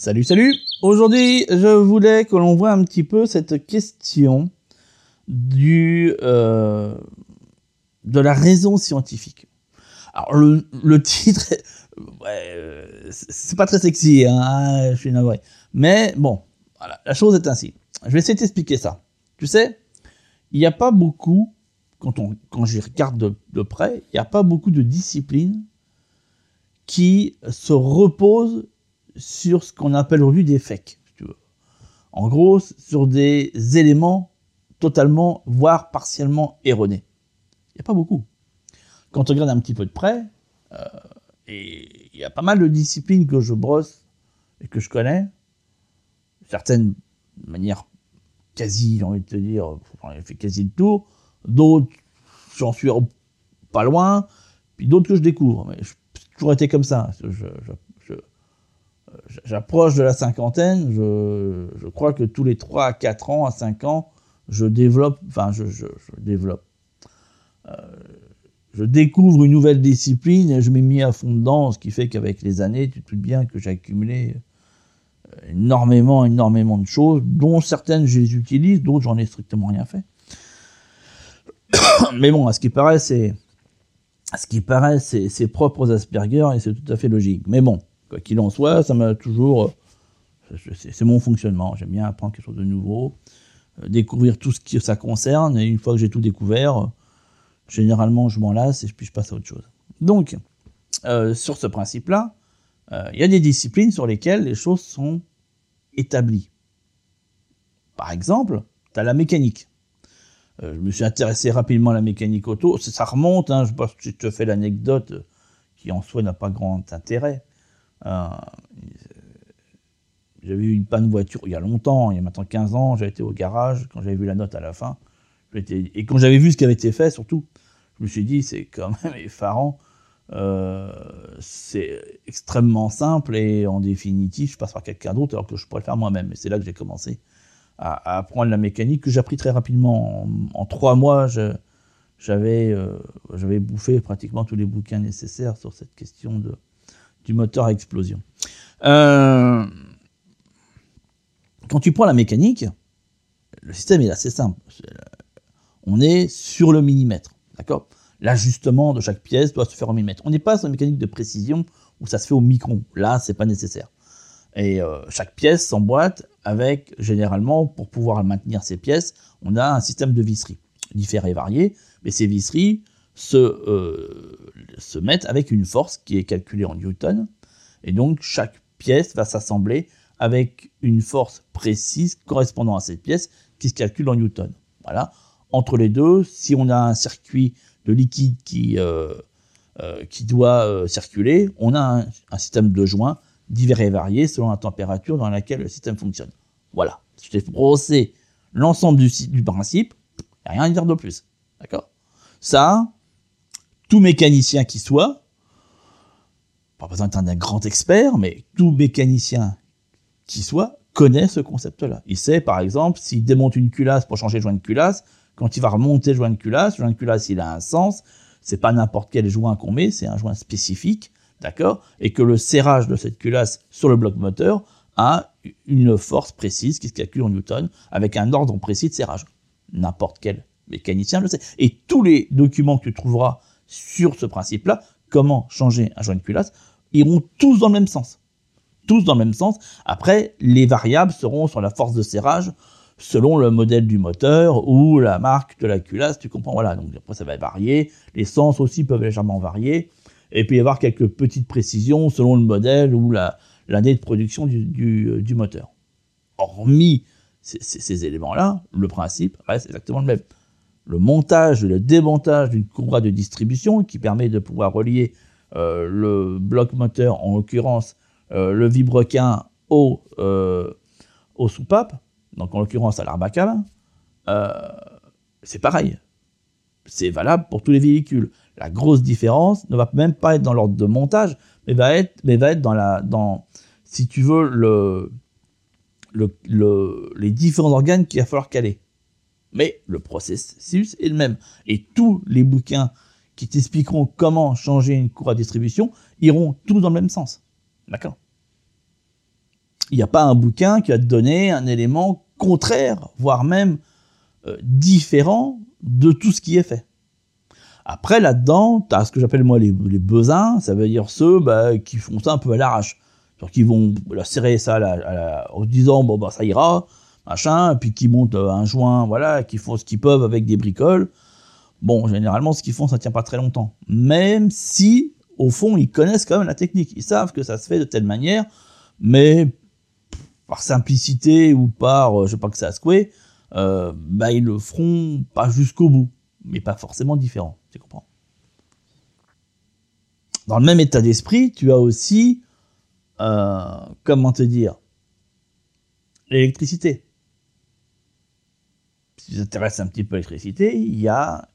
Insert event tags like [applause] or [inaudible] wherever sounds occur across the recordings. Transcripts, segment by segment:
Salut, salut Aujourd'hui, je voulais que l'on voit un petit peu cette question du, euh, de la raison scientifique. Alors, le, titre, c'est pas très sexy, hein, je suis navré. Mais bon, la chose est ainsi. Je vais essayer de t'expliquer ça. Tu sais, il n'y a pas beaucoup, quand, on, quand j'y regarde de, de près, il n'y a pas beaucoup de disciplines qui se reposent sur ce qu'on appelle aujourd'hui des fakes. En gros, sur des éléments totalement, voire partiellement erronés. Il n'y a pas beaucoup. Quand on regarde un petit peu de près, euh, il y a pas mal de disciplines que je brosse et que je connais, certaines de manière quasi, j'ai envie de te dire, j'en ai fait quasi le tour, d'autres, j'en suis pas loin, puis d'autres que je découvre. Mais j'ai toujours été comme ça. J'approche de la cinquantaine, je, crois que tous les 3 à 4 ans, à 5 ans, je développe, enfin, je, développe. Euh, je découvre une nouvelle discipline et je m'ai mis à fond dedans, ce qui fait qu'avec les années, tu te doutes bien que j'ai accumulé énormément, énormément de choses, dont certaines je les utilise, d'autres j'en ai strictement rien fait. [coughs] Mais bon, à ce qui paraît, c'est à ce qui paraît, c'est ses propres Asperger et c'est tout à fait logique. Mais bon, quoi qu'il en soit, ça m'a toujours, c'est mon fonctionnement. J'aime bien apprendre quelque chose de nouveau, euh, découvrir tout ce qui ça concerne et une fois que j'ai tout découvert, généralement je m'en lasse et puis je passe à autre chose. Donc, euh, sur ce principe-là, euh, il y a des disciplines sur lesquelles les choses sont établies. Par exemple, tu as la mécanique. Euh, je me suis intéressé rapidement à la mécanique auto. Ça remonte, hein, je que je te fais l'anecdote euh, qui en soi n'a pas grand intérêt. J'avais eu une panne voiture il y a longtemps, il y a maintenant 15 ans, j'ai été au garage, quand j'avais vu la note à la fin, et quand j'avais vu ce qui avait été fait surtout, je me suis dit c'est quand même [laughs] effarant euh, c'est extrêmement simple et en définitive, je passe par quelqu'un d'autre alors que je pourrais le faire moi-même. Et c'est là que j'ai commencé à, apprendre la mécanique que j'ai appris très rapidement. En, trois mois, j'avais euh, j'avais bouffé pratiquement tous les bouquins nécessaires sur cette question de, du moteur à explosion. Euh, quand tu prends la mécanique, le système est assez simple. On est sur le millimètre, d'accord? L'ajustement de chaque pièce doit se faire au millimètre. On n'est pas sur une mécanique de précision où ça se fait au micron. Là, c'est pas nécessaire. Et euh, chaque pièce s'emboîte avec, généralement, pour pouvoir maintenir ces pièces, on a un système de visserie, différents et variés, mais ces visseries se, euh, se mettent avec une force qui est calculée en newton, et donc chaque pièce va s'assembler avec une force précise correspondant à cette pièce qui se calcule en newton. Voilà. Entre les deux, si on a un circuit de liquide qui, euh, euh, qui doit euh, circuler, on a un, système de joints divers et variés selon la température dans laquelle le système fonctionne. Voilà, je t'ai brossé l'ensemble du, du principe, rien à dire de plus. D'accord? Ça, tout mécanicien qui soit, pas besoin d'être un grand expert, mais tout mécanicien qui soit connaît ce concept-là. Il sait, par exemple, s'il démonte une culasse pour changer de joint de culasse, quand il va remonter le joint de culasse, le joint de culasse, il a un sens. C'est pas n'importe quel joint qu'on met, c'est un joint spécifique, d'accord Et que le serrage de cette culasse sur le bloc moteur a une force précise qui se calcule en newton avec un ordre précis de serrage. N'importe quel mécanicien le sait. Et tous les documents que tu trouveras sur ce principe-là, comment changer un joint de culasse, iront tous dans le même sens. Tous dans le même sens. Après, les variables seront sur la force de serrage, selon le modèle du moteur ou la marque de la culasse, tu comprends, voilà, donc après ça va varier, les sens aussi peuvent légèrement varier, et puis y avoir quelques petites précisions selon le modèle ou l'année de production du, euh, moteur. Hormis ces, éléments-là, le principe reste exactement le même. Le montage et le démontage d'une courroie de distribution qui permet de pouvoir relier euh, le bloc moteur, en l'occurrence euh, le vibrequin, au, au soupape, donc en l'occurrence à l'Arbacal, euh, c'est pareil. C'est valable pour tous les véhicules. La grosse différence ne va même pas être dans l'ordre de montage, mais va être, dans, la, dans, si tu veux, le, le, les différents organes qu'il va falloir caler. Mais le processus est le même. Et tous les bouquins qui t'expliqueront comment changer une cour à distribution iront tous dans le même sens. D'accord? Il n'y a pas un bouquin qui va te donner un élément contraire, voire même euh, différent de tout ce qui est fait. Après, là-dedans, tu as ce que j'appelle moi les, besins, ça veut dire ceux bah, qui font ça un peu à l'arrache. Qui vont serrer ça en disant, bon, bah, ça ira, machin, puis qui montent euh, un joint, voilà, qui font ce qu'ils peuvent avec des bricoles. Bon, généralement, ce qu'ils font, ça tient pas très longtemps. Même si, au fond, ils connaissent quand même la technique. Ils savent que ça se fait de telle manière, mais par simplicité ou par, euh, je sais pas que ça a secoué, euh, bah, ils le feront pas jusqu'au bout, mais pas forcément différent, tu comprends Dans le même état d'esprit, tu as aussi, euh, comment te dire, l'électricité. Si tu t'intéresses un petit peu à l'électricité, il y a,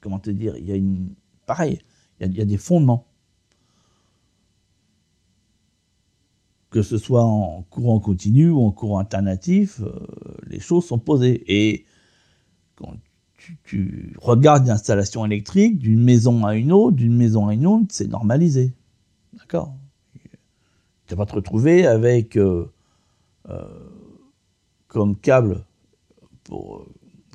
comment te dire, il y a une, pareil, il y a des fondements. que ce soit en courant continu ou en courant alternatif, euh, les choses sont posées. Et quand tu, regardes l'installation électrique d'une maison à une autre, d'une maison à une autre, c'est normalisé. D'accord? Tu vas te retrouver avec euh, euh, comme câble, pour,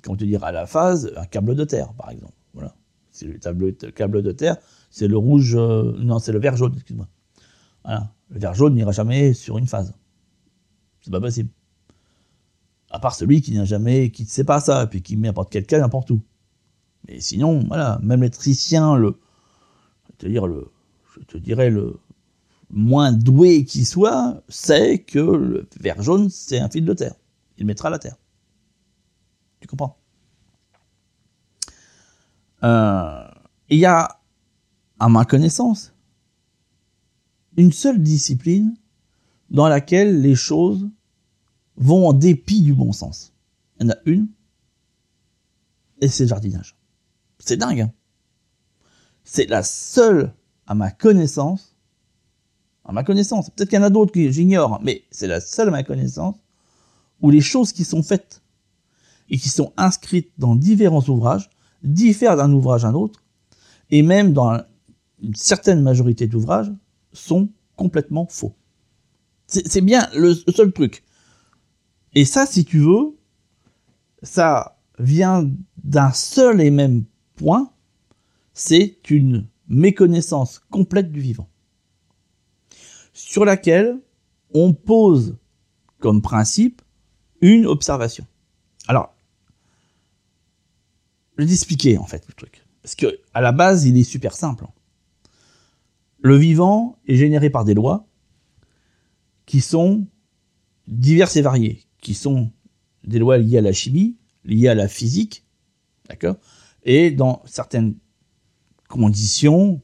comment te dire, à la phase, un câble de terre, par exemple. Voilà. C'est le câble de terre, c'est le rouge, non, c'est le vert jaune, excuse-moi. Voilà. Le vert jaune n'ira jamais sur une phase. C'est pas possible. À part celui qui n'a jamais, qui ne sait pas ça, et puis qui met n'importe quel cas n'importe où. Mais sinon, voilà, même l'électricien, le, je te dire le, je te dirais le moins doué qui soit, sait que le vert jaune, c'est un fil de terre. Il mettra la terre. Tu comprends? Euh, Il y a, à ma connaissance, une seule discipline dans laquelle les choses vont en dépit du bon sens. Il y en a une, et c'est le jardinage. C'est dingue. Hein c'est la seule, à ma connaissance, à ma connaissance, peut-être qu'il y en a d'autres que j'ignore, mais c'est la seule à ma connaissance, où les choses qui sont faites et qui sont inscrites dans différents ouvrages diffèrent d'un ouvrage à un autre, et même dans une certaine majorité d'ouvrages, sont complètement faux. C'est bien le seul truc. Et ça, si tu veux, ça vient d'un seul et même point, c'est une méconnaissance complète du vivant, sur laquelle on pose comme principe une observation. Alors, t'expliquer en fait le truc. Parce que à la base, il est super simple. Le vivant est généré par des lois qui sont diverses et variées, qui sont des lois liées à la chimie, liées à la physique, d'accord? Et dans certaines conditions,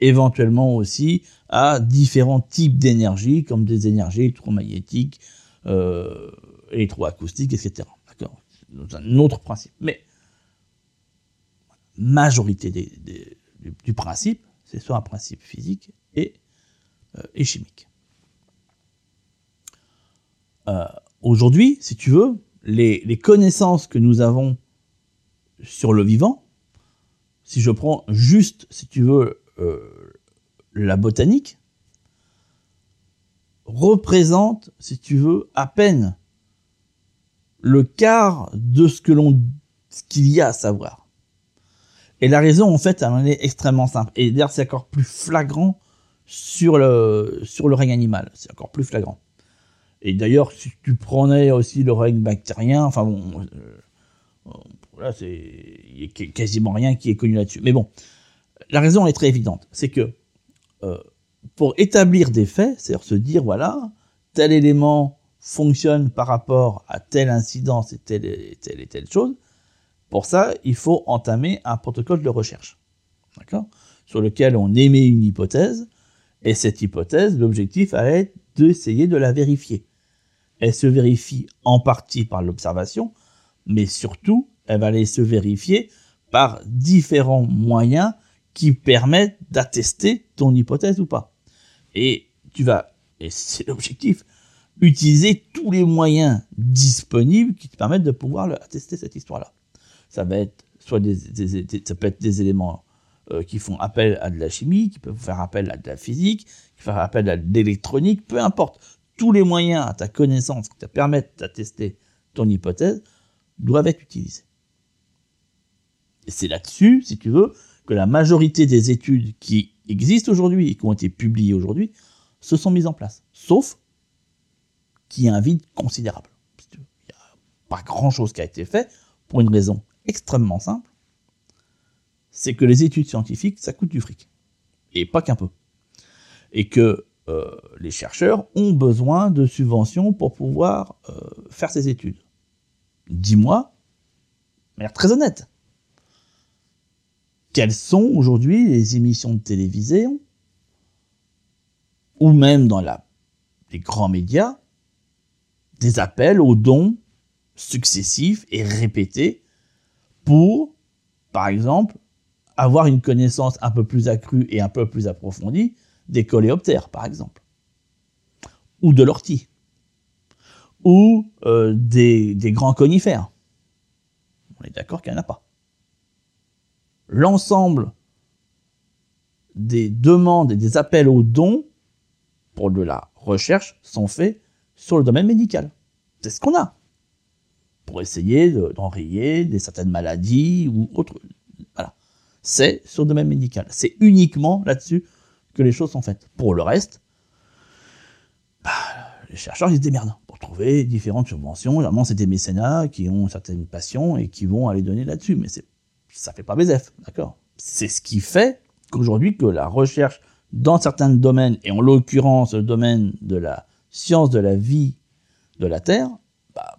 éventuellement aussi à différents types d'énergie, comme des énergies électromagnétiques, euh, électroacoustiques, etc. D'accord? Un autre principe. Mais majorité du principe, c'est soit un principe physique et, euh, chimique. Euh, aujourd'hui, si tu veux, les, connaissances que nous avons sur le vivant, si je prends juste, si tu veux, euh, la botanique, représente, si tu veux, à peine le quart de ce que l'on, qu'il y a à savoir. Et la raison, en fait, elle en est extrêmement simple. Et d'ailleurs, c'est encore plus flagrant sur le, sur le règne animal. C'est encore plus flagrant. Et d'ailleurs, si tu prenais aussi le règne bactérien, enfin bon, euh, là, c'est, il y a quasiment rien qui est connu là-dessus. Mais bon, la raison est très évidente. C'est que, euh, pour établir des faits, c'est-à-dire se dire, voilà, tel élément fonctionne par rapport à telle incidence et telle et telle et telle chose, pour ça, il faut entamer un protocole de recherche, d'accord? Sur lequel on émet une hypothèse, et cette hypothèse, l'objectif va être d'essayer de la vérifier. Elle se vérifie en partie par l'observation, mais surtout, elle va aller se vérifier par différents moyens qui permettent d'attester ton hypothèse ou pas. Et tu vas, et c'est l'objectif, utiliser tous les moyens disponibles qui te permettent de pouvoir attester cette histoire-là ça soit peut être des éléments euh, qui font appel à de la chimie, qui peuvent faire appel à de la physique, qui font appel à de l'électronique, peu importe. tous les moyens à ta connaissance qui te permettent d'attester ton hypothèse doivent être utilisés. Et c'est là-dessus, si tu veux, que la majorité des études qui existent aujourd'hui et qui ont été publiées aujourd'hui se sont mises en place. Sauf qu'il y a un vide considérable. Il n'y a pas grand-chose qui a été fait pour une raison extrêmement simple. C'est que les études scientifiques, ça coûte du fric. Et pas qu'un peu. Et que euh, les chercheurs ont besoin de subventions pour pouvoir euh, faire ces études. Dis-moi, de manière très honnête, quelles sont aujourd'hui les émissions de télévision ou même dans les grands médias des appels aux dons successifs et répétés pour, par exemple, avoir une connaissance un peu plus accrue et un peu plus approfondie des coléoptères, par exemple, ou de l'ortie, ou euh, des, des grands conifères. On est d'accord qu'il n'y en a pas. L'ensemble des demandes et des appels aux dons pour de la recherche sont faits sur le domaine médical. C'est ce qu'on a. Pour essayer d'enrayer des certaines maladies ou autres. Voilà. C'est sur le domaine médical. C'est uniquement là-dessus que les choses sont faites. Pour le reste, bah, les chercheurs, ils se démerdent pour trouver différentes subventions. Généralement, c'est des mécénats qui ont certaines passions et qui vont aller donner là-dessus. Mais ça fait pas BZF, d'accord? C'est ce qui fait qu'aujourd'hui, que la recherche dans certains domaines, et en l'occurrence le domaine de la science de la vie de la Terre, bah,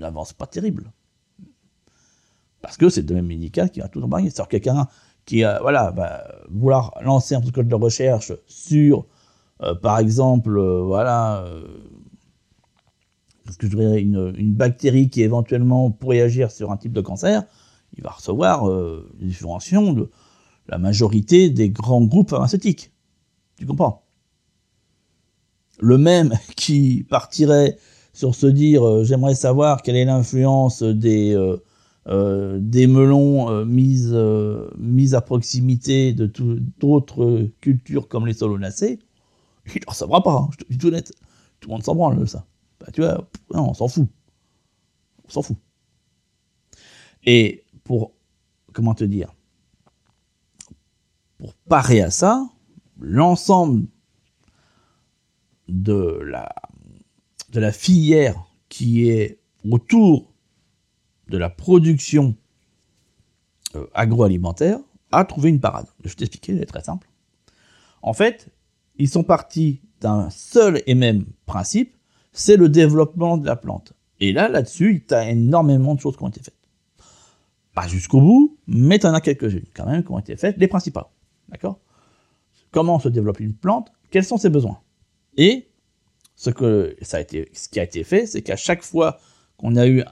n'avance pas terrible. Parce que c'est le domaine médical qui va tout embarquer. C'est-à-dire quelqu'un qui euh, voilà, va vouloir lancer un protocole de recherche sur, euh, par exemple, euh, voilà, que je une, bactérie qui éventuellement pourrait agir sur un type de cancer, il va recevoir des de la majorité des grands groupes pharmaceutiques. Tu comprends? Le même [laughs] qui partirait sur se dire euh, j'aimerais savoir quelle est l'influence des, euh, euh, melons mis, à proximité de d'autres cultures comme les solonacées, [laughs] il ne recevra pas, hein, je te dis tout net. Tout le monde s'en branle, ça. Bah, tu vois, on s'en fout. On s'en fout. Et pour, comment te dire, pour parer à ça, l'ensemble de la, de la filière qui est autour de la production euh, agroalimentaire a trouvé une parade. Je vais t'expliquer, elle est très simple. En fait, ils sont partis d'un seul et même principe, c'est le développement de la plante. Et là, là-dessus, il y a énormément de choses qui ont été faites. Pas jusqu'au bout, mais y en a quelques-unes quand même qui ont été faites, les principales. D'accord? Comment se développe une plante? Quels sont ses besoins? Et ce, que ça a été, ce qui a été fait, c'est qu'à chaque fois qu'on a eu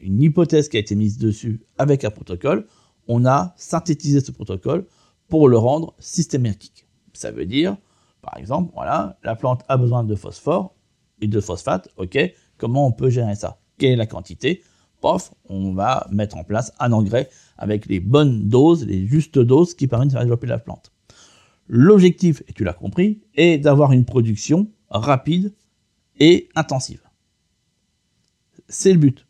une hypothèse qui a été mise dessus avec un protocole, on a synthétisé ce protocole pour le rendre systématique. Ça veut dire, par exemple, voilà, la plante a besoin de phosphore et de phosphate, ok, comment on peut gérer ça? Quelle est la quantité? Pof, on va mettre en place un engrais avec les bonnes doses, les justes doses qui permettent de faire développer la plante. L'objectif, et tu l'as compris, est d'avoir une production rapide et intensive. C'est le but.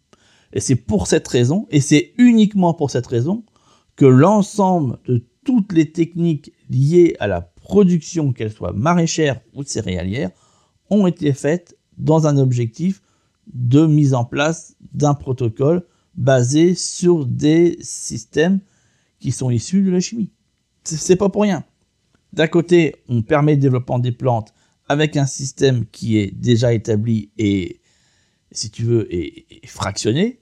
Et c'est pour cette raison, et c'est uniquement pour cette raison, que l'ensemble de toutes les techniques liées à la production, qu'elles soient maraîchères ou céréalières, ont été faites dans un objectif de mise en place d'un protocole basé sur des systèmes qui sont issus de la chimie. C'est pas pour rien. D'un côté, on permet le développement des plantes avec un système qui est déjà établi et, si tu veux, est, fractionné.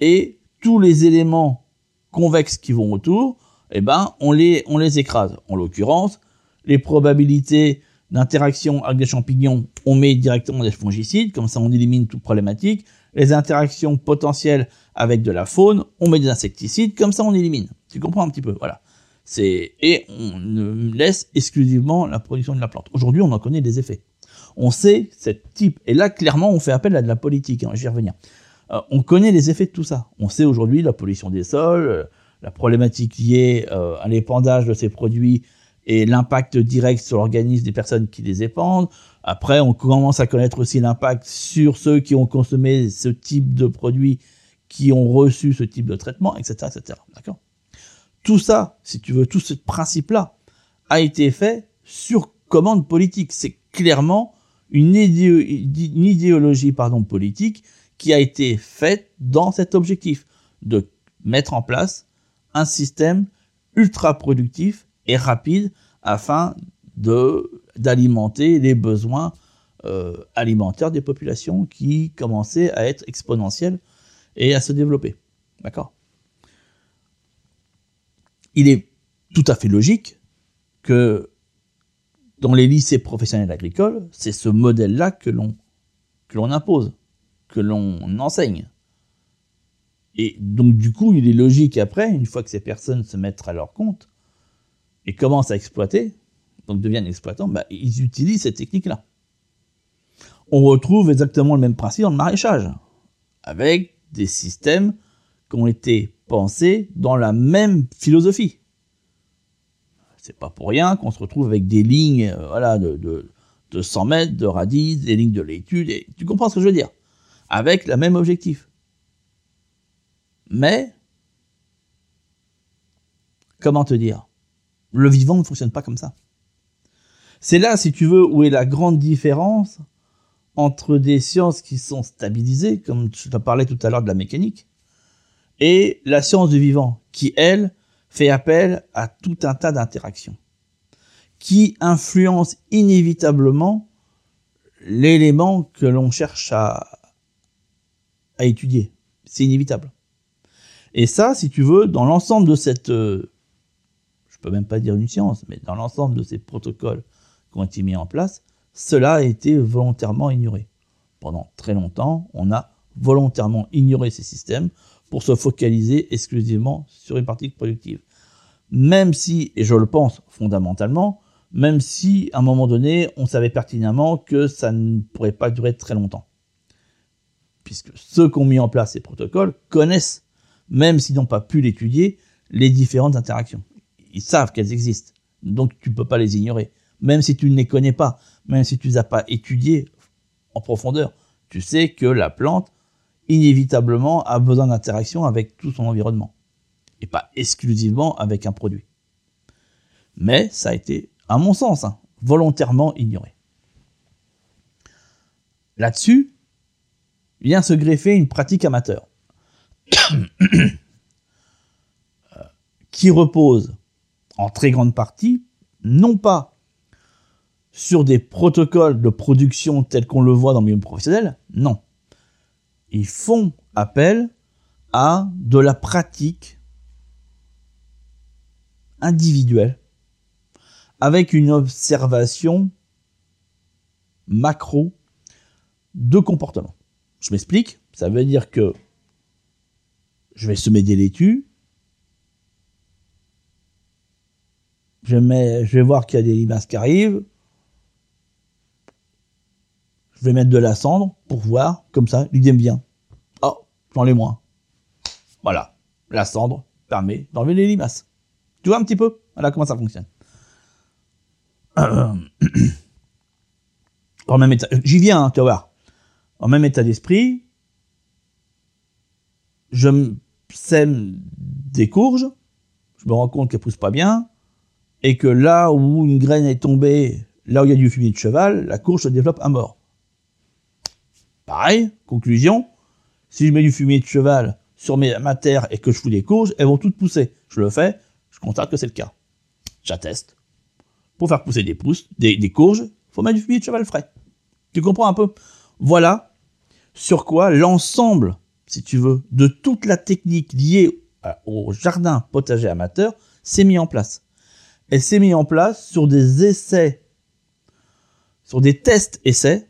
Et tous les éléments convexes qui vont autour, eh ben, on les, on les écrase. En l'occurrence, les probabilités d'interaction avec des champignons, on met directement des fongicides, comme ça on élimine toute problématique les interactions potentielles avec de la faune, on met des insecticides, comme ça on élimine. Tu comprends un petit peu, voilà. Et on laisse exclusivement la production de la plante. Aujourd'hui, on en connaît des effets. On sait cette type, et là clairement, on fait appel à de la politique. Hein, J'y revenir. Euh, on connaît les effets de tout ça. On sait aujourd'hui la pollution des sols, euh, la problématique liée euh, à l'épandage de ces produits et l'impact direct sur l'organisme des personnes qui les épandent. Après, on commence à connaître aussi l'impact sur ceux qui ont consommé ce type de produit, qui ont reçu ce type de traitement, etc., etc. D'accord? Tout ça, si tu veux, tout ce principe-là a été fait sur commande politique. C'est clairement une, idéologie pardon, politique qui a été faite dans cet objectif de mettre en place un système ultra productif et rapide afin d'alimenter les besoins euh, alimentaires des populations qui commençaient à être exponentielles et à se développer. D'accord? Il est tout à fait logique que dans les lycées professionnels agricoles, c'est ce modèle-là que l'on que l'on impose, que l'on enseigne. Et donc du coup, il est logique après, une fois que ces personnes se mettent à leur compte et commencent à exploiter, donc deviennent exploitants, bah, ils utilisent cette technique-là. On retrouve exactement le même principe dans le maraîchage, avec des systèmes qui ont été pensés dans la même philosophie. C'est pas pour rien qu'on se retrouve avec des lignes euh, voilà, de, de, 100 mètres de radis, des lignes de l'étude, et tu comprends ce que je veux dire? Avec le même objectif. Mais, comment te dire? Le vivant ne fonctionne pas comme ça. C'est là, si tu veux, où est la grande différence entre des sciences qui sont stabilisées, comme je te parlais tout à l'heure de la mécanique, et la science du vivant, qui, elle, fait appel à tout un tas d'interactions, qui influencent inévitablement l'élément que l'on cherche à, étudier. C'est inévitable. Et ça, si tu veux, dans l'ensemble de cette, euh, je peux même pas dire une science, mais dans l'ensemble de ces protocoles qui ont été mis en place, cela a été volontairement ignoré. Pendant très longtemps, on a volontairement ignoré ces systèmes pour se focaliser exclusivement sur une partie productive. Même si, et je le pense fondamentalement, même si à un moment donné, on savait pertinemment que ça ne pourrait pas durer très longtemps. Puisque ceux qui ont mis en place ces protocoles connaissent, même s'ils n'ont pas pu l'étudier, les différentes interactions. Ils savent qu'elles existent. Donc tu ne peux pas les ignorer. Même si tu ne les connais pas, même si tu ne les as pas étudiées en profondeur, tu sais que la plante, inévitablement, a besoin d'interaction avec tout son environnement. Et pas exclusivement avec un produit. Mais ça a été, à mon sens, hein, volontairement ignoré. Là-dessus, vient se greffer une pratique amateur [coughs] qui repose en très grande partie, non pas sur des protocoles de production tels qu'on le voit dans le milieu professionnel, non. Ils font appel à de la pratique individuelle avec une observation macro de comportement. Je m'explique, ça veut dire que je vais semer des laitues, je, je vais voir qu'il y a des limaces qui arrivent, je vais mettre de la cendre pour voir, comme ça, l'idée me vient. Oh, j'en ai moins. Voilà. La cendre permet d'enlever les limaces. Tu vois un petit peu? Voilà comment ça fonctionne. [clears throat] en même état, j'y viens, hein, tu vas voir. En même état d'esprit, je sème des courges, je me rends compte qu'elles poussent pas bien, et que là où une graine est tombée, là où il y a du fumier de cheval, la courge se développe à mort. Pareil, conclusion, si je mets du fumier de cheval sur ma terre et que je fous des courges, elles vont toutes pousser. Je le fais, je constate que c'est le cas. J'atteste. Pour faire pousser des, pousses, des, courges, faut mettre du fumier de cheval frais. Tu comprends un peu? Voilà sur quoi l'ensemble, si tu veux, de toute la technique liée au jardin potager amateur s'est mis en place. Elle s'est mis en place sur des essais, sur des tests essais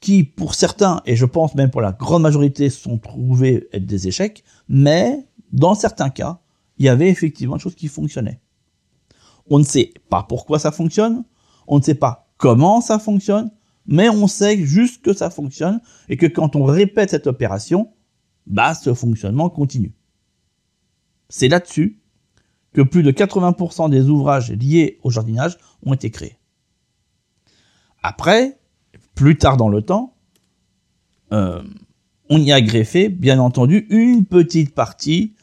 qui, pour certains, et je pense même pour la grande majorité, sont trouvés être des échecs, mais dans certains cas, il y avait effectivement des choses qui fonctionnaient. On ne sait pas pourquoi ça fonctionne, on ne sait pas comment ça fonctionne, mais on sait juste que ça fonctionne et que quand on répète cette opération, bah, ce fonctionnement continue. C'est là-dessus que plus de 80% des ouvrages liés au jardinage ont été créés. Après, plus tard dans le temps, euh, on y a greffé, bien entendu, une petite partie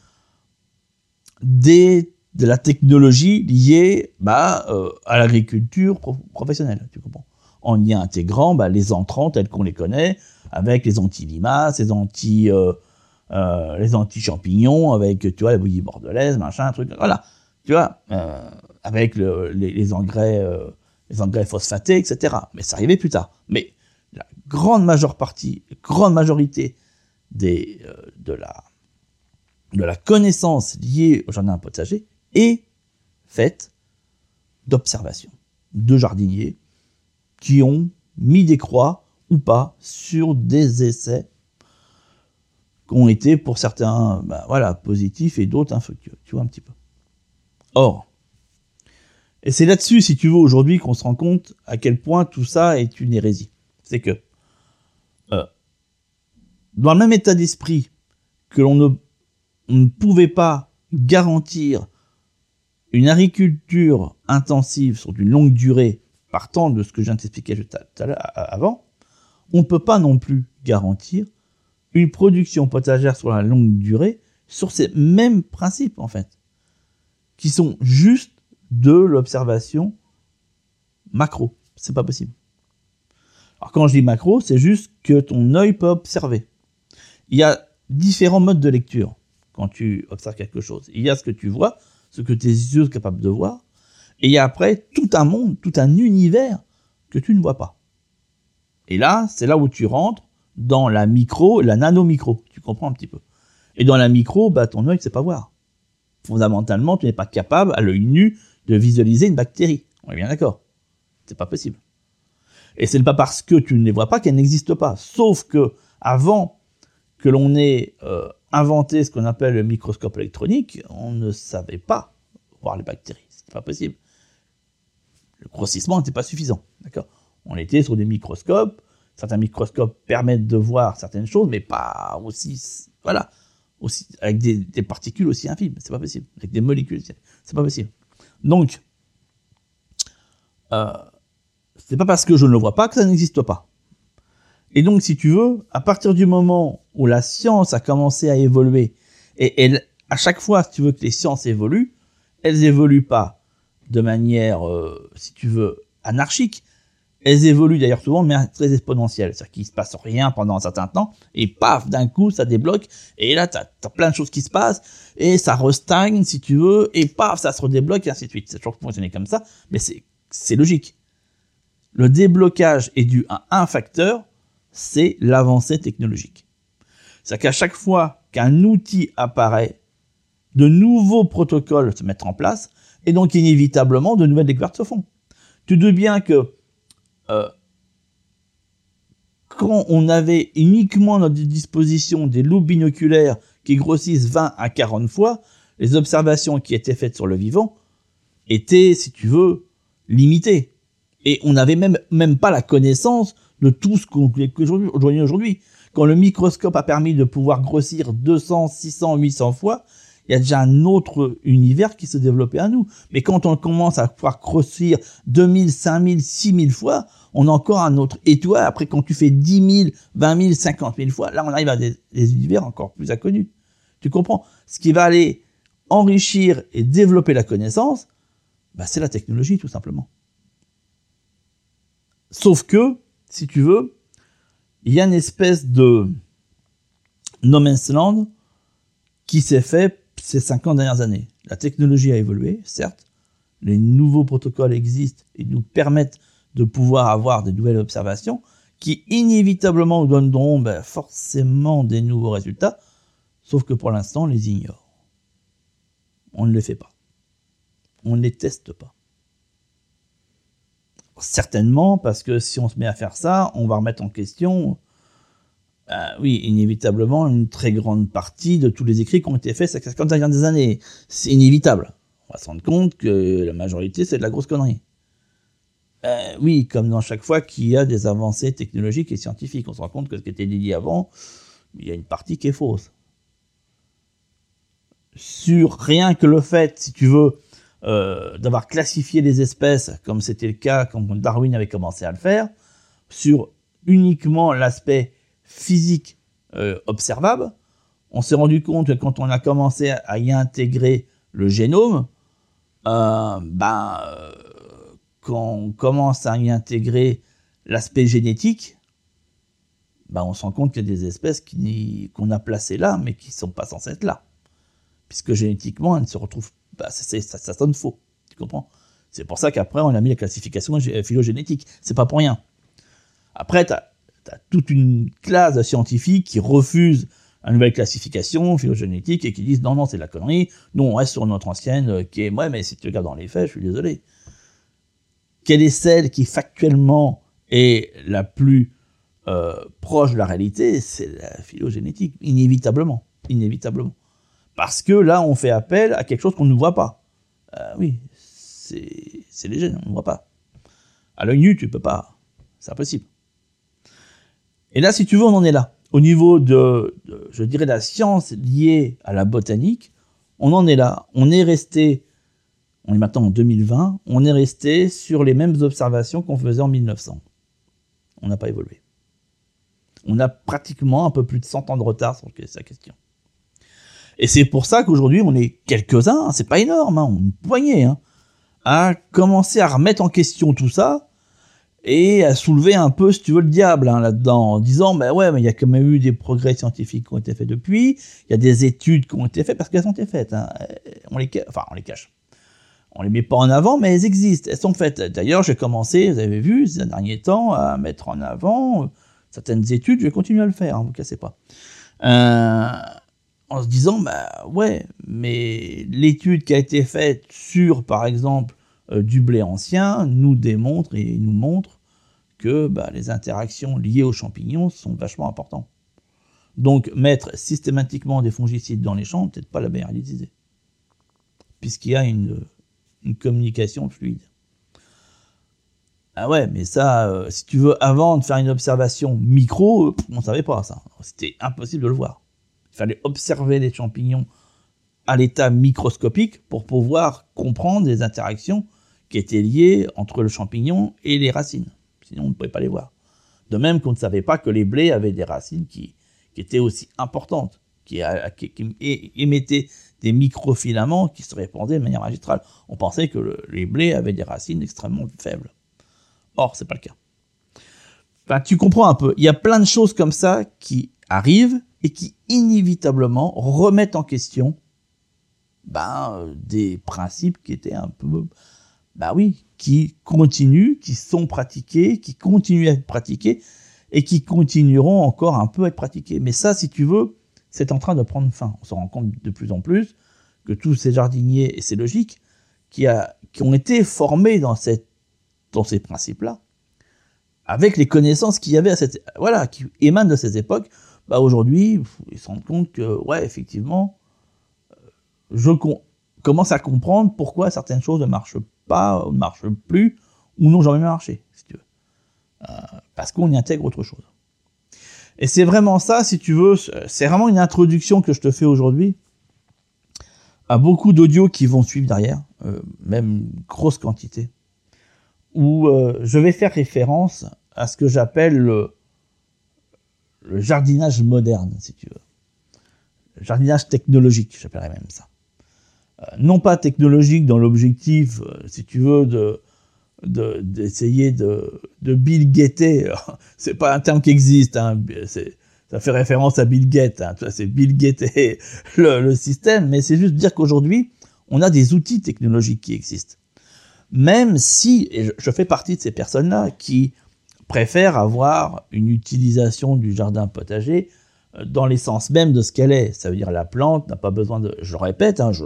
de la technologie liée bah, euh, à l'agriculture professionnelle, tu comprends En y intégrant bah, les entrants tels qu'on les connaît, avec les anti-limaces, les anti... Euh, les anti-champignons, avec, tu vois, la bouillie bordelaise, machin, truc, voilà. Tu vois, avec les, engrais, les engrais phosphatés, etc. Mais ça arrivait plus tard. Mais la grande majeure partie, grande majorité des, de la de la connaissance liée au jardin potager est faite d'observations de jardiniers qui ont mis des croix ou pas sur des essais qui ont été pour certains ben voilà, positifs et d'autres infructueux. Tu vois un petit peu. Or, et c'est là-dessus, si tu veux, aujourd'hui qu'on se rend compte à quel point tout ça est une hérésie. C'est que, euh, dans le même état d'esprit que l'on ne pouvait pas garantir une agriculture intensive sur une longue durée, partant de ce que je viens de t'expliquer avant, on ne peut pas non plus garantir une production potagère sur la longue durée sur ces mêmes principes, en fait, qui sont juste de l'observation macro. C'est pas possible. Alors quand je dis macro, c'est juste que ton œil peut observer. Il y a différents modes de lecture quand tu observes quelque chose. Il y a ce que tu vois, ce que tes yeux sont capables de voir, et il y a après tout un monde, tout un univers que tu ne vois pas. Et là, c'est là où tu rentres dans la micro, la nano-micro. Tu comprends un petit peu. Et dans la micro, bah, ton œil ne sait pas voir. Fondamentalement, tu n'es pas capable, à l'œil nu, de visualiser une bactérie. On est bien d'accord. C'est pas possible. Et ce n'est pas parce que tu ne les vois pas qu'elles n'existent pas. Sauf que, avant que l'on ait euh, inventé ce qu'on appelle le microscope électronique, on ne savait pas voir les bactéries. C'était pas possible. Le grossissement n'était pas suffisant. On était sur des microscopes. Certains microscopes permettent de voir certaines choses, mais pas aussi. Voilà. Aussi, avec des, particules aussi infimes. C'est pas possible. Avec des molécules. C'est pas possible. Donc, euh, c'est pas parce que je ne le vois pas que ça n'existe pas. Et donc, si tu veux, à partir du moment où la science a commencé à évoluer, et elle, à chaque fois, si tu veux que les sciences évoluent, elles évoluent pas de manière, euh, si tu veux, anarchique. Elles évoluent d'ailleurs souvent manière très exponentielle. C'est-à-dire qu'il se passe rien pendant un certain temps, et paf, d'un coup, ça débloque, et là, tu as, plein de choses qui se passent, et ça restagne, si tu veux, et paf, ça se redébloque, et ainsi de suite. C'est toujours fonctionné comme ça, mais c'est logique. Le déblocage est dû à un facteur, c'est l'avancée technologique. C'est qu'à chaque fois qu'un outil apparaît, de nouveaux protocoles se mettent en place, et donc inévitablement de nouvelles découvertes se font. Tu doutes bien que euh, quand on avait uniquement à notre disposition des loups binoculaires qui grossissent 20 à 40 fois, les observations qui étaient faites sur le vivant étaient, si tu veux, limitées. Et on n'avait même, même pas la connaissance de tout ce qu'on aujourd'hui. aujourd'hui. Quand le microscope a permis de pouvoir grossir 200, 600, 800 fois, il y a déjà un autre univers qui se développait à nous. Mais quand on commence à pouvoir grossir 2000, 5000, 6000 fois, on a encore un autre. Et toi, après, quand tu fais 10 000, 20 000, 50 000 fois, là, on arrive à des, univers encore plus inconnus. Tu comprends? Ce qui va aller enrichir et développer la connaissance, bah, c'est la technologie, tout simplement. Sauf que, si tu veux, il y a une espèce de no man's land qui s'est fait ces 50 dernières années. La technologie a évolué, certes, les nouveaux protocoles existent et nous permettent de pouvoir avoir des nouvelles observations qui inévitablement nous donneront ben, forcément des nouveaux résultats, sauf que pour l'instant on les ignore. On ne les fait pas. On ne les teste pas. Certainement, parce que si on se met à faire ça, on va remettre en question, euh, oui, inévitablement, une très grande partie de tous les écrits qui ont été faits ces 50 dernières années. C'est inévitable. On va se rendre compte que la majorité, c'est de la grosse connerie. Euh, oui, comme dans chaque fois qu'il y a des avancées technologiques et scientifiques, on se rend compte que ce qui était dit avant, il y a une partie qui est fausse. sur rien que le fait, si tu veux, euh, d'avoir classifié les espèces, comme c'était le cas quand Darwin avait commencé à le faire, sur uniquement l'aspect physique euh, observable, on s'est rendu compte que quand on a commencé à y intégrer le génome, euh, ben, euh, quand on commence à y intégrer l'aspect génétique, ben on se rend compte qu'il y a des espèces qu'on a placées là, mais qui ne sont pas censées être là. Puisque génétiquement, elles ne se retrouvent pas. Ça, ça, sonne faux. Tu comprends? C'est pour ça qu'après, on a mis la classification phylogénétique. C'est pas pour rien. Après, tu as, toute une classe de scientifiques qui refusent une nouvelle classification phylogénétique et qui disent non, non, c'est de la connerie. Nous, on reste sur notre ancienne euh, qui est, ouais, mais si tu regardes dans les faits, je suis désolé. Quelle est celle qui factuellement est la plus euh, proche de la réalité? C'est la phylogénétique, inévitablement. Inévitablement. Parce que là, on fait appel à quelque chose qu'on ne voit pas. Euh, oui, c'est gènes, on ne voit pas. À l'œil nu, tu peux pas. C'est impossible. Et là, si tu veux, on en est là au niveau de, je dirais, la science liée à la botanique, on en est là. On est resté, on est maintenant en 2020, on est resté sur les mêmes observations qu'on faisait en 1900. On n'a pas évolué. On a pratiquement un peu plus de 100 ans de retard sur sa question. Et c'est pour ça qu'aujourd'hui, on est quelques-uns, hein, c'est pas énorme, hein, une poignée, hein, à commencer à remettre en question tout ça et à soulever un peu, si tu veux, le diable hein, là-dedans, en disant, ben ouais, mais il y a quand même eu des progrès scientifiques qui ont été faits depuis, il y a des études qui ont été faites, parce qu'elles ont été faites, hein. on les, enfin, on les cache. On les met pas en avant, mais elles existent, elles sont faites. D'ailleurs, j'ai commencé, vous avez vu, ces derniers temps, à mettre en avant certaines études, je vais continuer à le faire, hein, vous cassez pas. Euh, en se disant, bah ouais, mais l'étude qui a été faite sur, par exemple, euh, du blé ancien nous démontre et nous montre que bah, les interactions liées aux champignons sont vachement importantes. Donc mettre systématiquement des fongicides dans les champs, peut-être pas la meilleure idée, puisqu'il y a une, communication fluide. Ah ouais, mais ça, euh, si tu veux, avant de faire une observation micro, on ne savait pas ça. C'était impossible de le voir. Il fallait observer les champignons à l'état microscopique pour pouvoir comprendre les interactions qui étaient liées entre le champignon et les racines. Sinon, on ne pouvait pas les voir. De même qu'on ne savait pas que les blés avaient des racines qui, étaient aussi importantes, qui, émettaient des microfilaments qui se répandaient de manière magistrale. On pensait que les blés avaient des racines extrêmement faibles. Or, c'est pas le cas. Tu comprends un peu. Il y a plein de choses comme ça qui arrivent et qui inévitablement remettent en question ben, des principes qui étaient un peu bah oui, qui continuent, qui sont pratiqués, qui continuent à être pratiqués et qui continueront encore un peu à être pratiqués. Mais ça, si tu veux, c'est en train de prendre fin. On se rend compte de plus en plus que tous ces jardiniers, et c'est logique, qui, ont été formés dans, ces principes-là, avec les connaissances qu'il y avait à cette, voilà, qui émanent de ces époques, bah aujourd'hui, ils se rendent compte que, ouais, effectivement, euh, je commence à comprendre pourquoi certaines choses ne marchent pas, ne marche plus, ou n'ont jamais marché, si tu veux. Euh, parce qu'on y intègre autre chose. Et c'est vraiment ça, si tu veux, c'est vraiment une introduction que je te fais aujourd'hui à beaucoup d'audios qui vont suivre derrière, euh, même une grosse quantité, où euh, je vais faire référence à ce que j'appelle le, jardinage moderne, si tu veux. Jardinage technologique, j'appellerais même ça. Euh, non pas technologique dans l'objectif, euh, si tu veux, de d'essayer de, de, Bill Gates. [laughs] C'est pas un terme qui existe. Hein, ça fait référence à Bill Gates. Hein, c'est Bill Gates [laughs] le, le système, mais c'est juste dire qu'aujourd'hui, on a des outils technologiques qui existent. Même si, et je fais partie de ces personnes-là qui préfèrent avoir une utilisation du jardin potager dans l'essence même de ce qu'elle est. Ça veut dire la plante n'a pas besoin de... Je répète, hein, je,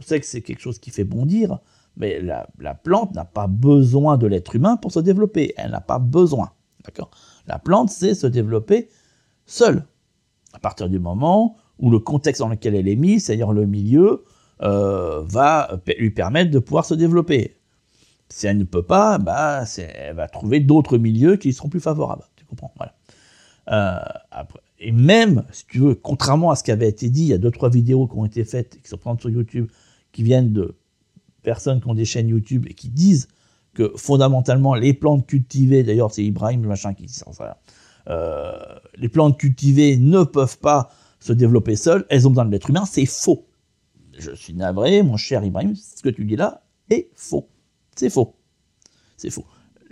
sais que c'est quelque chose qui fait bondir, mais la, plante n'a pas besoin de l'être humain pour se développer. Elle n'a pas besoin. D'accord? La plante sait se développer seule. À partir du moment où le contexte dans lequel elle est mise, c'est-à-dire le milieu, euh, va lui permettre de pouvoir se développer. Si elle ne peut pas, bah, elle va trouver d'autres milieux qui seront plus favorables. Tu comprends? Voilà. Euh, et même, si tu veux, contrairement à ce qui avait été dit, il y a deux, trois vidéos qui ont été faites, qui sont présentes sur YouTube, qui viennent de personnes qui ont des chaînes YouTube et qui disent que fondamentalement, les plantes cultivées, d'ailleurs, c'est Ibrahim, machin, qui dit ça, euh, les plantes cultivées ne peuvent pas se développer seules, elles ont besoin de l'être humain, c'est faux. Je suis navré, mon cher Ibrahim, ce que tu dis là est faux. C'est faux. C'est faux.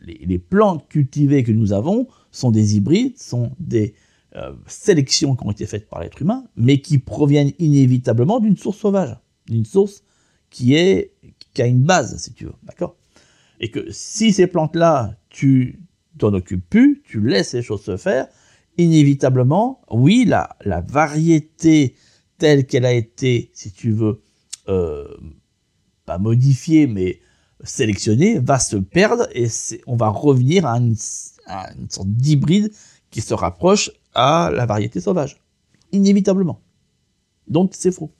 Les, plantes cultivées que nous avons sont des hybrides, sont des euh, sélections qui ont été faites par l'être humain, mais qui proviennent inévitablement d'une source sauvage, d'une source qui est qui a une base, si tu veux, d'accord? Et que si ces plantes-là, tu t'en occupes plus, tu laisses les choses se faire, inévitablement, oui, la, la variété telle qu'elle a été, si tu veux, euh, pas modifiée, mais sélectionnée, va se perdre et on va revenir à une, sorte d'hybride qui se rapproche à la variété sauvage. Inévitablement. Donc c'est faux.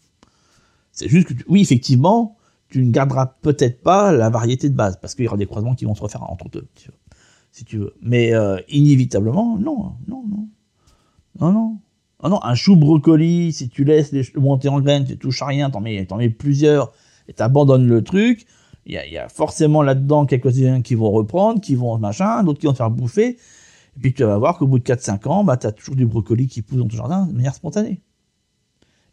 C'est juste que, oui, effectivement, tu ne garderas peut-être pas la variété de base, parce qu'il y aura des croisements qui vont se refaire entre eux, si tu veux. Mais euh, inévitablement, non, non, non. Non, non. Ah non, un chou brocoli, si tu laisses monter en graines, tu touches à rien, t'en mets, mets plusieurs et t'abandonnes le truc, il y a, forcément là-dedans quelques-uns qui vont reprendre, qui vont machin, d'autres qui vont te faire bouffer. Et puis tu vas voir qu'au bout de 4-5 ans, bah, tu as toujours du brocoli qui pousse dans ton jardin de manière spontanée.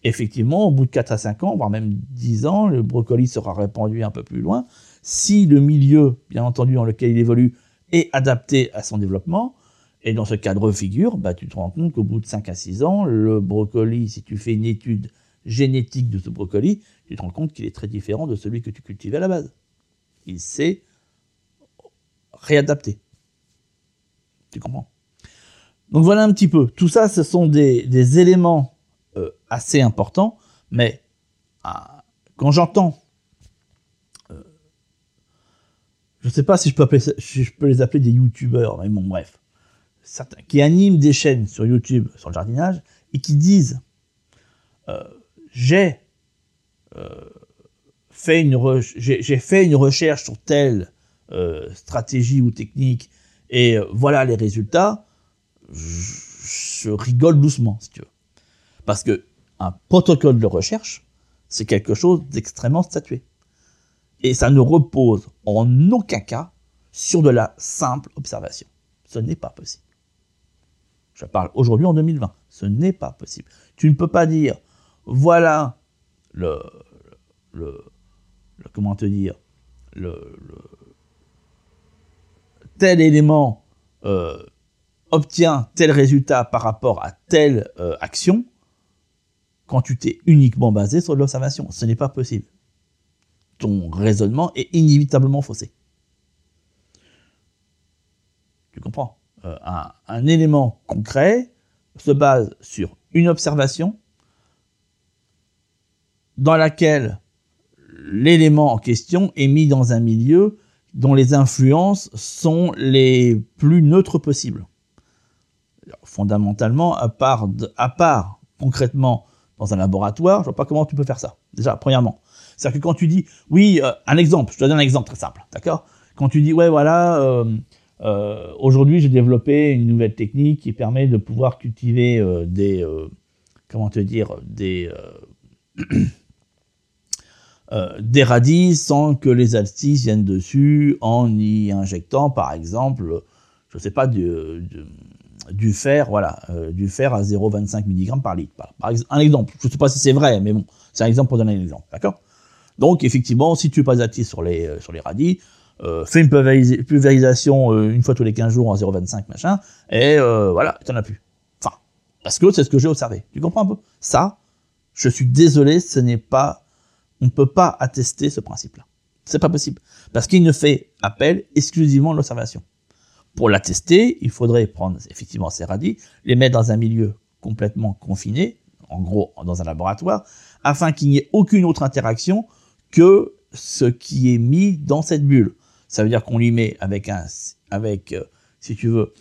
Effectivement, au bout de 4 à 5 ans, voire même 10 ans, le brocoli sera répandu un peu plus loin. Si le milieu, bien entendu, dans lequel il évolue, est adapté à son développement, et dans ce cadre figure, bah, tu te rends compte qu'au bout de 5 à 6 ans, le brocoli, si tu fais une étude génétique de ce brocoli, tu te rends compte qu'il est très différent de celui que tu cultivais à la base. Il s'est réadapté. Tu comprends? Donc voilà un petit peu. Tout ça, ce sont des, éléments assez importants, mais ah, quand j'entends euh, je ne sais pas si je, peux je peux les appeler des youtubeurs, mais bon, bref. Certains, qui animent des chaînes sur YouTube sur le jardinage et qui disent euh, j'ai euh, fait une fait une recherche sur telle stratégie ou technique et voilà les résultats, je, rigole doucement si tu veux, parce que un protocole de recherche c'est quelque chose d'extrêmement statué et ça ne repose en aucun cas sur de la simple observation. Ce n'est pas possible. Je parle aujourd'hui en 2020. Ce n'est pas possible. Tu ne peux pas dire, voilà le, le, comment te dire, le, tel élément euh, obtient tel résultat par rapport à telle euh, action quand tu t'es uniquement basé sur l'observation. Ce n'est pas possible. Ton raisonnement est inévitablement faussé. Tu comprends? Euh, un, élément concret se base sur une observation dans laquelle l'élément en question est mis dans un milieu dont les influences sont les plus neutres possibles. fondamentalement, à part, à part concrètement dans un laboratoire, je vois pas comment tu peux faire ça. Déjà, premièrement. C'est-à-dire que quand tu dis, oui, euh, un exemple, je te donne un exemple très simple, d'accord? Quand tu dis, ouais, voilà, euh, euh, aujourd'hui, j'ai développé une nouvelle technique qui permet de pouvoir cultiver des, comment te dire, des, [clears throat] des radis sans que les altis viennent dessus en y injectant, par exemple, je sais pas, du, fer, voilà, du fer à 0,25 mg par litre. Par, un exemple, je sais pas si c'est vrai, mais bon, c'est un exemple pour donner un exemple, d'accord? Donc, effectivement, si tu pas altis sur les, sur les radis, euh, fais une pulvérisation euh, une fois tous les 15 jours en 0,25 machin, et euh, voilà, t'en as plus. Enfin, parce que c'est ce que j'ai observé. Tu comprends un peu? Ça, je suis désolé, ce n'est pas, on ne peut pas attester ce principe-là. C'est pas possible, parce qu'il ne fait appel exclusivement à l'observation. Pour l'attester, il faudrait prendre effectivement ces radis, les mettre dans un milieu complètement confiné, en gros dans un laboratoire, afin qu'il n'y ait aucune autre interaction que ce qui est mis dans cette bulle. Ça veut dire qu'on lui met avec un, avec, euh, si tu veux,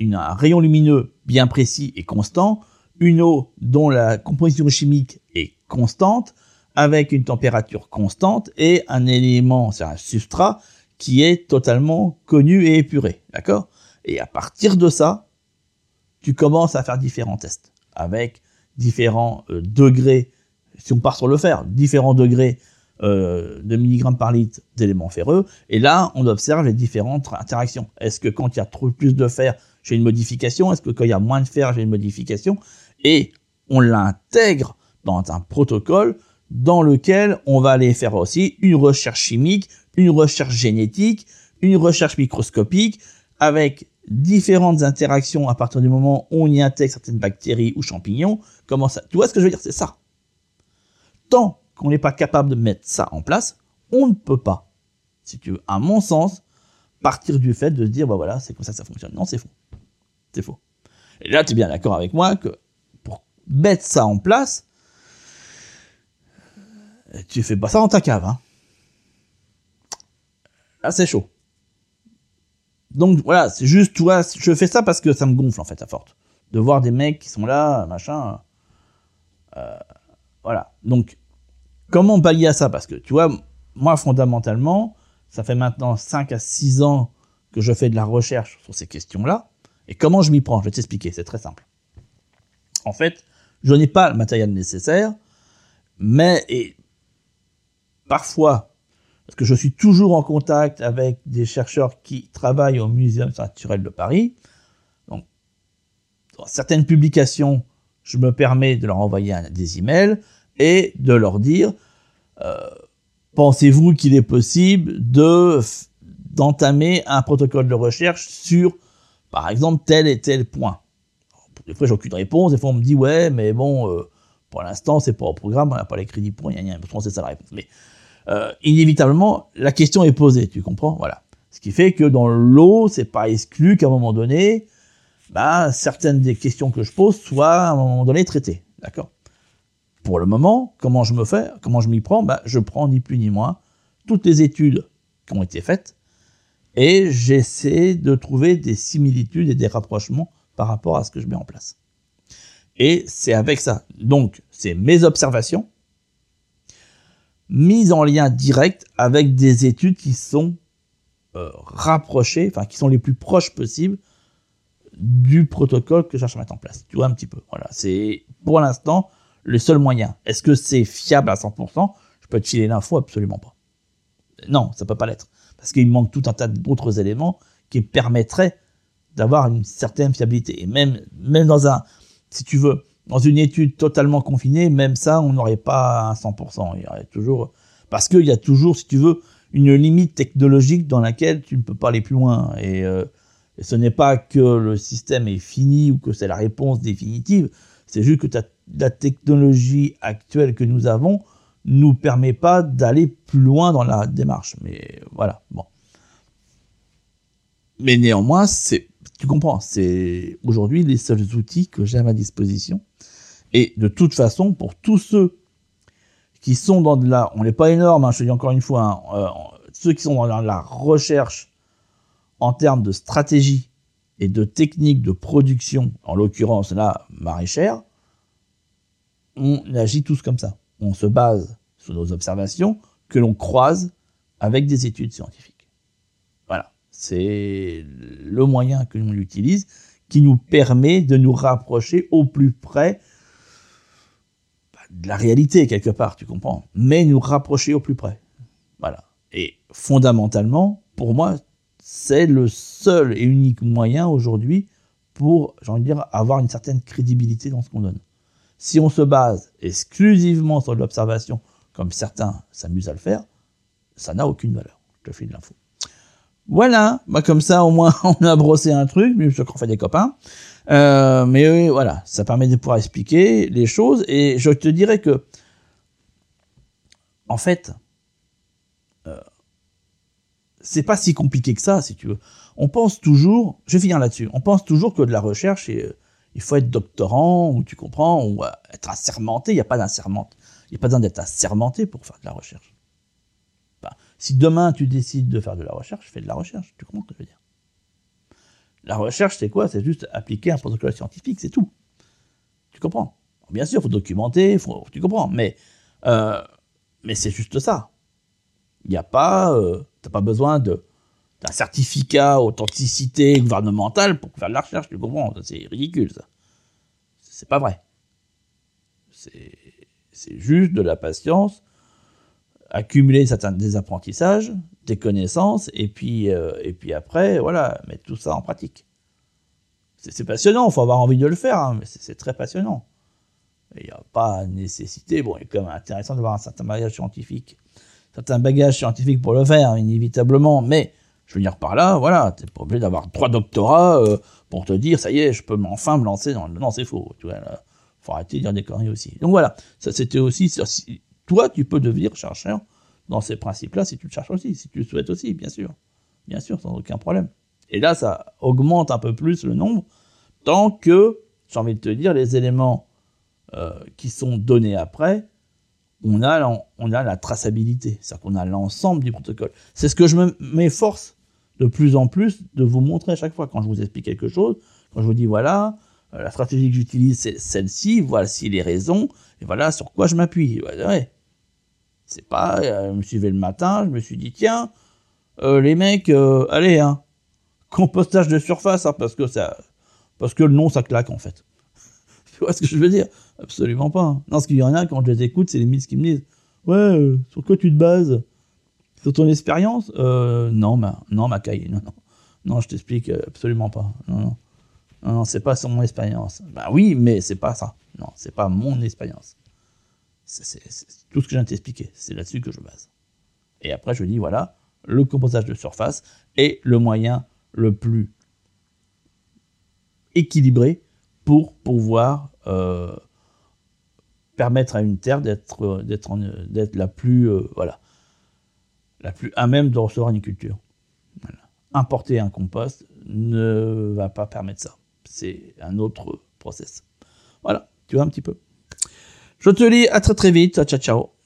un rayon lumineux bien précis et constant, une eau dont la composition chimique est constante, avec une température constante et un élément, c'est un substrat qui est totalement connu et épuré, d'accord? Et à partir de ça, tu commences à faire différents tests. avec différents euh, degrés, si on part sur le fer, différents degrés euh, de milligrammes par litre d'éléments ferreux, et là, on observe les différentes interactions. Est-ce que quand il y a trop plus de fer, j'ai une modification? Est-ce que quand il y a moins de fer, j'ai une modification? Et on l'intègre dans un protocole dans lequel on va aller faire aussi une recherche chimique, une recherche génétique, une recherche microscopique, avec différentes interactions à partir du moment où on y intègre certaines bactéries ou champignons. Comment ça Tu vois ce que je veux dire? C'est ça. Tant qu'on n'est pas capable de mettre ça en place, on ne peut pas, si tu veux, à mon sens, partir du fait de se dire, bah voilà, c'est comme ça que ça fonctionne. Non, c'est faux. C'est faux. Et là, tu es bien d'accord avec moi que pour mettre ça en place, tu fais pas ça dans ta cave. Hein. Là, c'est chaud. Donc voilà, c'est juste, tu vois, je fais ça parce que ça me gonfle en fait à forte. De voir des mecs qui sont là, machin. Euh, voilà. Donc, comment pallier à ça? Parce que tu vois, moi fondamentalement, ça fait maintenant 5 à 6 ans que je fais de la recherche sur ces questions-là. Et comment je m'y prends? Je vais t'expliquer, c'est très simple. En fait, je n'ai pas le matériel nécessaire, mais parfois parce que je suis toujours en contact avec des chercheurs qui travaillent au Muséum naturel de Paris. Donc, dans certaines publications, je me permets de leur envoyer des emails et de leur dire euh, pensez-vous qu'il est possible de d'entamer un protocole de recherche sur, par exemple, tel et tel point? des fois, j'ai aucune réponse. Des fois, on me dit ouais, mais bon, euh, pour l'instant, c'est pas au programme, on n'a pas les crédits pour rien. Que c'est ça la réponse. Euh, inévitablement, la question est posée, tu comprends? Voilà. Ce qui fait que dans l'eau, c'est pas exclu qu'à un moment donné, bah, certaines des questions que je pose soient à un moment donné traitées. D'accord? Pour le moment, comment je me fais Comment je m'y prends? Bah, Je prends ni plus ni moins toutes les études qui ont été faites et j'essaie de trouver des similitudes et des rapprochements par rapport à ce que je mets en place. Et c'est avec ça. Donc, c'est mes observations, mise en lien direct avec des études qui sont euh, rapprochées, enfin qui sont les plus proches possibles du protocole que je cherche à mettre en place. Tu vois un petit peu. Voilà, c'est pour l'instant le seul moyen. Est-ce que c'est fiable à 100% Je peux te filer l'info absolument pas. Non, ça peut pas l'être parce qu'il manque tout un tas d'autres éléments qui permettraient d'avoir une certaine fiabilité. Et même même dans un, si tu veux, dans une étude totalement confinée, même ça, on n'aurait pas à 100%. Il y aurait toujours, parce qu'il y a toujours, si tu veux, une limite technologique dans laquelle tu ne peux pas aller plus loin. Et, euh, ce n'est pas que le système est fini ou que c'est la réponse définitive. C'est juste que la technologie actuelle que nous avons nous permet pas d'aller plus loin dans la démarche. Mais voilà, bon. Mais néanmoins, c'est, tu comprends, c'est aujourd'hui les seuls outils que j'ai à ma disposition et de toute façon, pour tous ceux qui sont dans de la, on n'est pas énorme, hein, je dis encore une fois, hein, euh, ceux qui sont dans la recherche en termes de stratégie et de technique de production, en l'occurrence là, maraîchère, on agit tous comme ça. On se base sur nos observations que l'on croise avec des études scientifiques. C'est le moyen que l'on utilise qui nous permet de nous rapprocher au plus près de la réalité quelque part, tu comprends, mais nous rapprocher au plus près. Voilà. Et fondamentalement, pour moi, c'est le seul et unique moyen aujourd'hui pour, j'ai envie de dire, avoir une certaine crédibilité dans ce qu'on donne. Si on se base exclusivement sur l'observation, comme certains s'amusent à le faire, ça n'a aucune valeur. Je te file de l'info. Voilà, bah comme ça au moins [laughs] on a brossé un truc, mais je qu'on fait des copains. Euh, mais voilà, ça permet de pouvoir expliquer les choses. Et je te dirais que, en fait, euh, c'est pas si compliqué que ça, si tu veux. On pense toujours, je vais finir là-dessus, on pense toujours que de la recherche, euh, il faut être doctorant, ou tu comprends, ou être assermenté. Il n'y a pas d'assermenté. Il n'y a pas besoin d'être assermenté pour faire de la recherche. Si demain tu décides de faire de la recherche, fais de la recherche. Tu comprends ce que je veux dire? La recherche, c'est quoi? C'est juste appliquer un protocole scientifique, c'est tout. Tu comprends? Bien sûr, il faut documenter, tu comprends, mais, euh, mais c'est juste ça. Il n'y euh, pas besoin d'un certificat authenticité gouvernementale pour faire de la recherche, tu comprends? C'est ridicule, ça. C'est pas vrai. C'est juste de la patience, accumuler certains, des apprentissages, des connaissances, et puis, euh, et puis après, voilà, mettre tout ça en pratique. C'est passionnant, il faut avoir envie de le faire, hein, mais c'est très passionnant. Il n'y a pas nécessité, bon, il est quand même intéressant d'avoir un certain bagage scientifique, certain bagage scientifique pour le faire, inévitablement, mais je veux dire par là, voilà, t'es pas obligé d'avoir trois doctorats euh, pour te dire, ça y est, je peux enfin me lancer dans le... Non, c'est faux, tu vois, là, faut arrêter de dire des conneries aussi. Donc voilà, ça c'était aussi, toi, tu peux devenir chercheur dans ces principes-là si tu le cherches aussi, si tu le souhaites aussi, bien sûr. Bien sûr, sans aucun problème. Et là, ça augmente un peu plus le nombre, tant que, j'ai envie de te dire, les éléments euh, qui sont donnés après, on a, on a la traçabilité, c'est-à-dire qu'on a l'ensemble du protocole. C'est ce que je m'efforce de plus en plus de vous montrer à chaque fois quand je vous explique quelque chose, quand je vous dis voilà, la stratégie que j'utilise c'est celle-ci, voici les raisons, et voilà sur quoi je m'appuie. Ouais, c'est pas, euh, je me suis levé le matin, je me suis dit tiens, les mecs, allez, hein, compostage de surface, hein, parce que ça, parce que le nom ça claque en fait. [laughs] tu vois ce que je veux dire? Absolument pas. Non, parce qu'il y en a, quand je les écoute, c'est les mythes qui me disent Ouais, euh, sur quoi tu te bases? Sur ton expérience euh, Non, ma, non, ma caille, non, non. Non, je t'explique, euh, absolument pas. Non, non. Non, non c'est pas sur mon expérience. Bah oui, mais c'est pas ça. Non, c'est pas mon expérience. C'est tout ce que je viens de t'expliquer. C'est là-dessus que je base. Et après, je dis voilà, le composage de surface est le moyen le plus équilibré pour pouvoir euh, permettre à une terre d'être d'être d'être la plus euh, voilà la plus à même de recevoir une culture. Importer un compost ne va pas permettre ça. C'est un autre process. Voilà, tu vois un petit peu. Je te lis à très très vite. Ciao ciao.